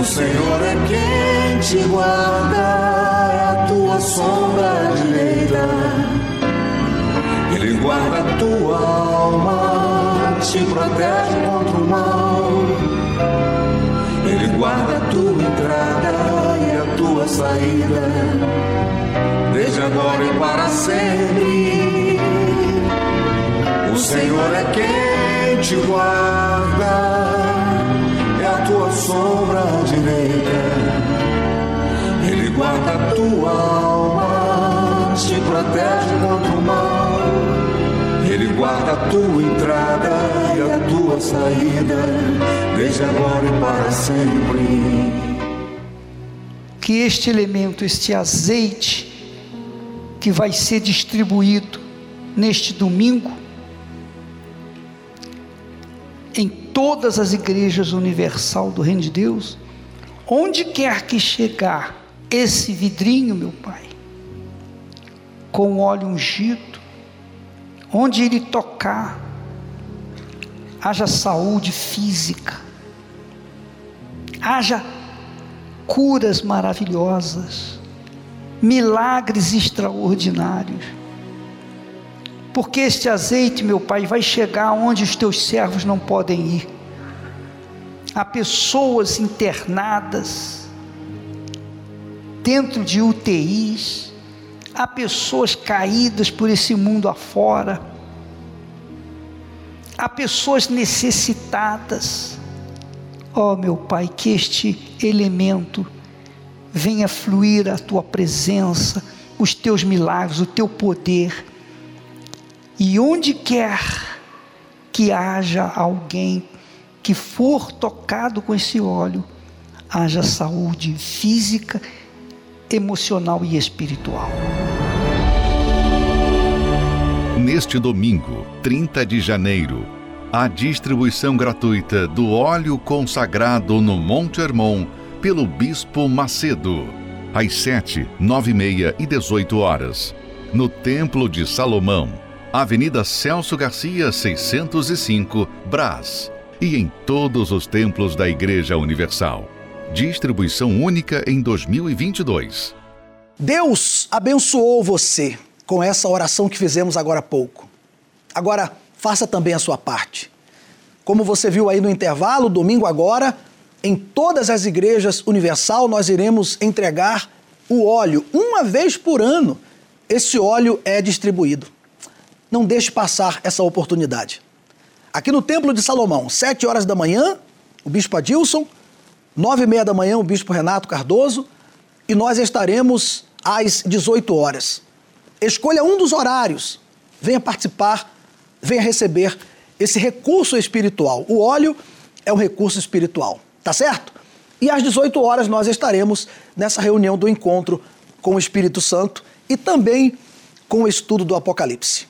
O Senhor é quem te guarda, é a tua sombra direita. Ele guarda a tua alma, te protege contra o mal. Ele guarda a tua entrada e a tua saída, desde agora e para sempre. O Senhor é quem te guarda sombra direita. Ele guarda a tua alma, te protege contra o mal. Ele guarda a tua entrada e a tua saída, desde agora e para sempre. Que este elemento, este azeite que vai ser distribuído neste domingo, em todas as igrejas universal do Reino de Deus, onde quer que chegar esse vidrinho, meu Pai, com óleo ungido, onde ele tocar, haja saúde física, haja curas maravilhosas, milagres extraordinários porque este azeite, meu Pai, vai chegar onde os teus servos não podem ir. Há pessoas internadas dentro de UTIs, há pessoas caídas por esse mundo afora, há pessoas necessitadas. Ó oh, meu Pai, que este elemento venha fluir a tua presença, os teus milagres, o teu poder e onde quer que haja alguém que for tocado com esse óleo, haja saúde física, emocional e espiritual. Neste domingo, 30 de janeiro, a distribuição gratuita do óleo consagrado no Monte Hermon pelo Bispo Macedo, às 7, 9 e meia e 18 horas, no Templo de Salomão Avenida Celso Garcia, 605, Brás. E em todos os templos da Igreja Universal. Distribuição única em 2022. Deus abençoou você com essa oração que fizemos agora há pouco. Agora, faça também a sua parte. Como você viu aí no intervalo, domingo agora, em todas as igrejas universal, nós iremos entregar o óleo. Uma vez por ano, esse óleo é distribuído. Não deixe passar essa oportunidade. Aqui no Templo de Salomão, 7 horas da manhã, o Bispo Adilson, 9 e meia da manhã, o Bispo Renato Cardoso, e nós estaremos às 18 horas. Escolha um dos horários, venha participar, venha receber esse recurso espiritual. O óleo é um recurso espiritual, tá certo? E às 18 horas nós estaremos nessa reunião do encontro com o Espírito Santo e também com o estudo do Apocalipse.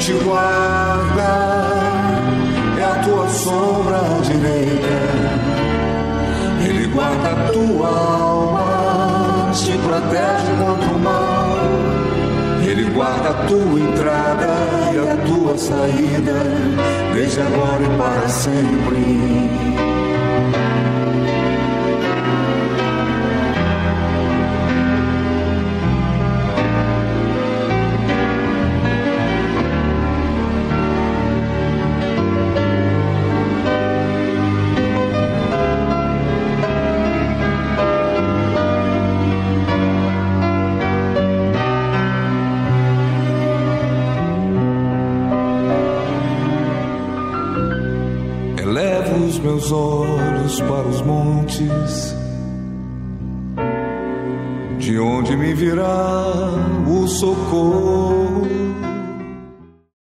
te guarda, é a tua sombra direita. Ele guarda a tua alma, te protege contra o mal. Ele guarda a tua entrada e a tua saída, desde agora e para sempre. meus olhos para os montes, de onde me virá o socorro.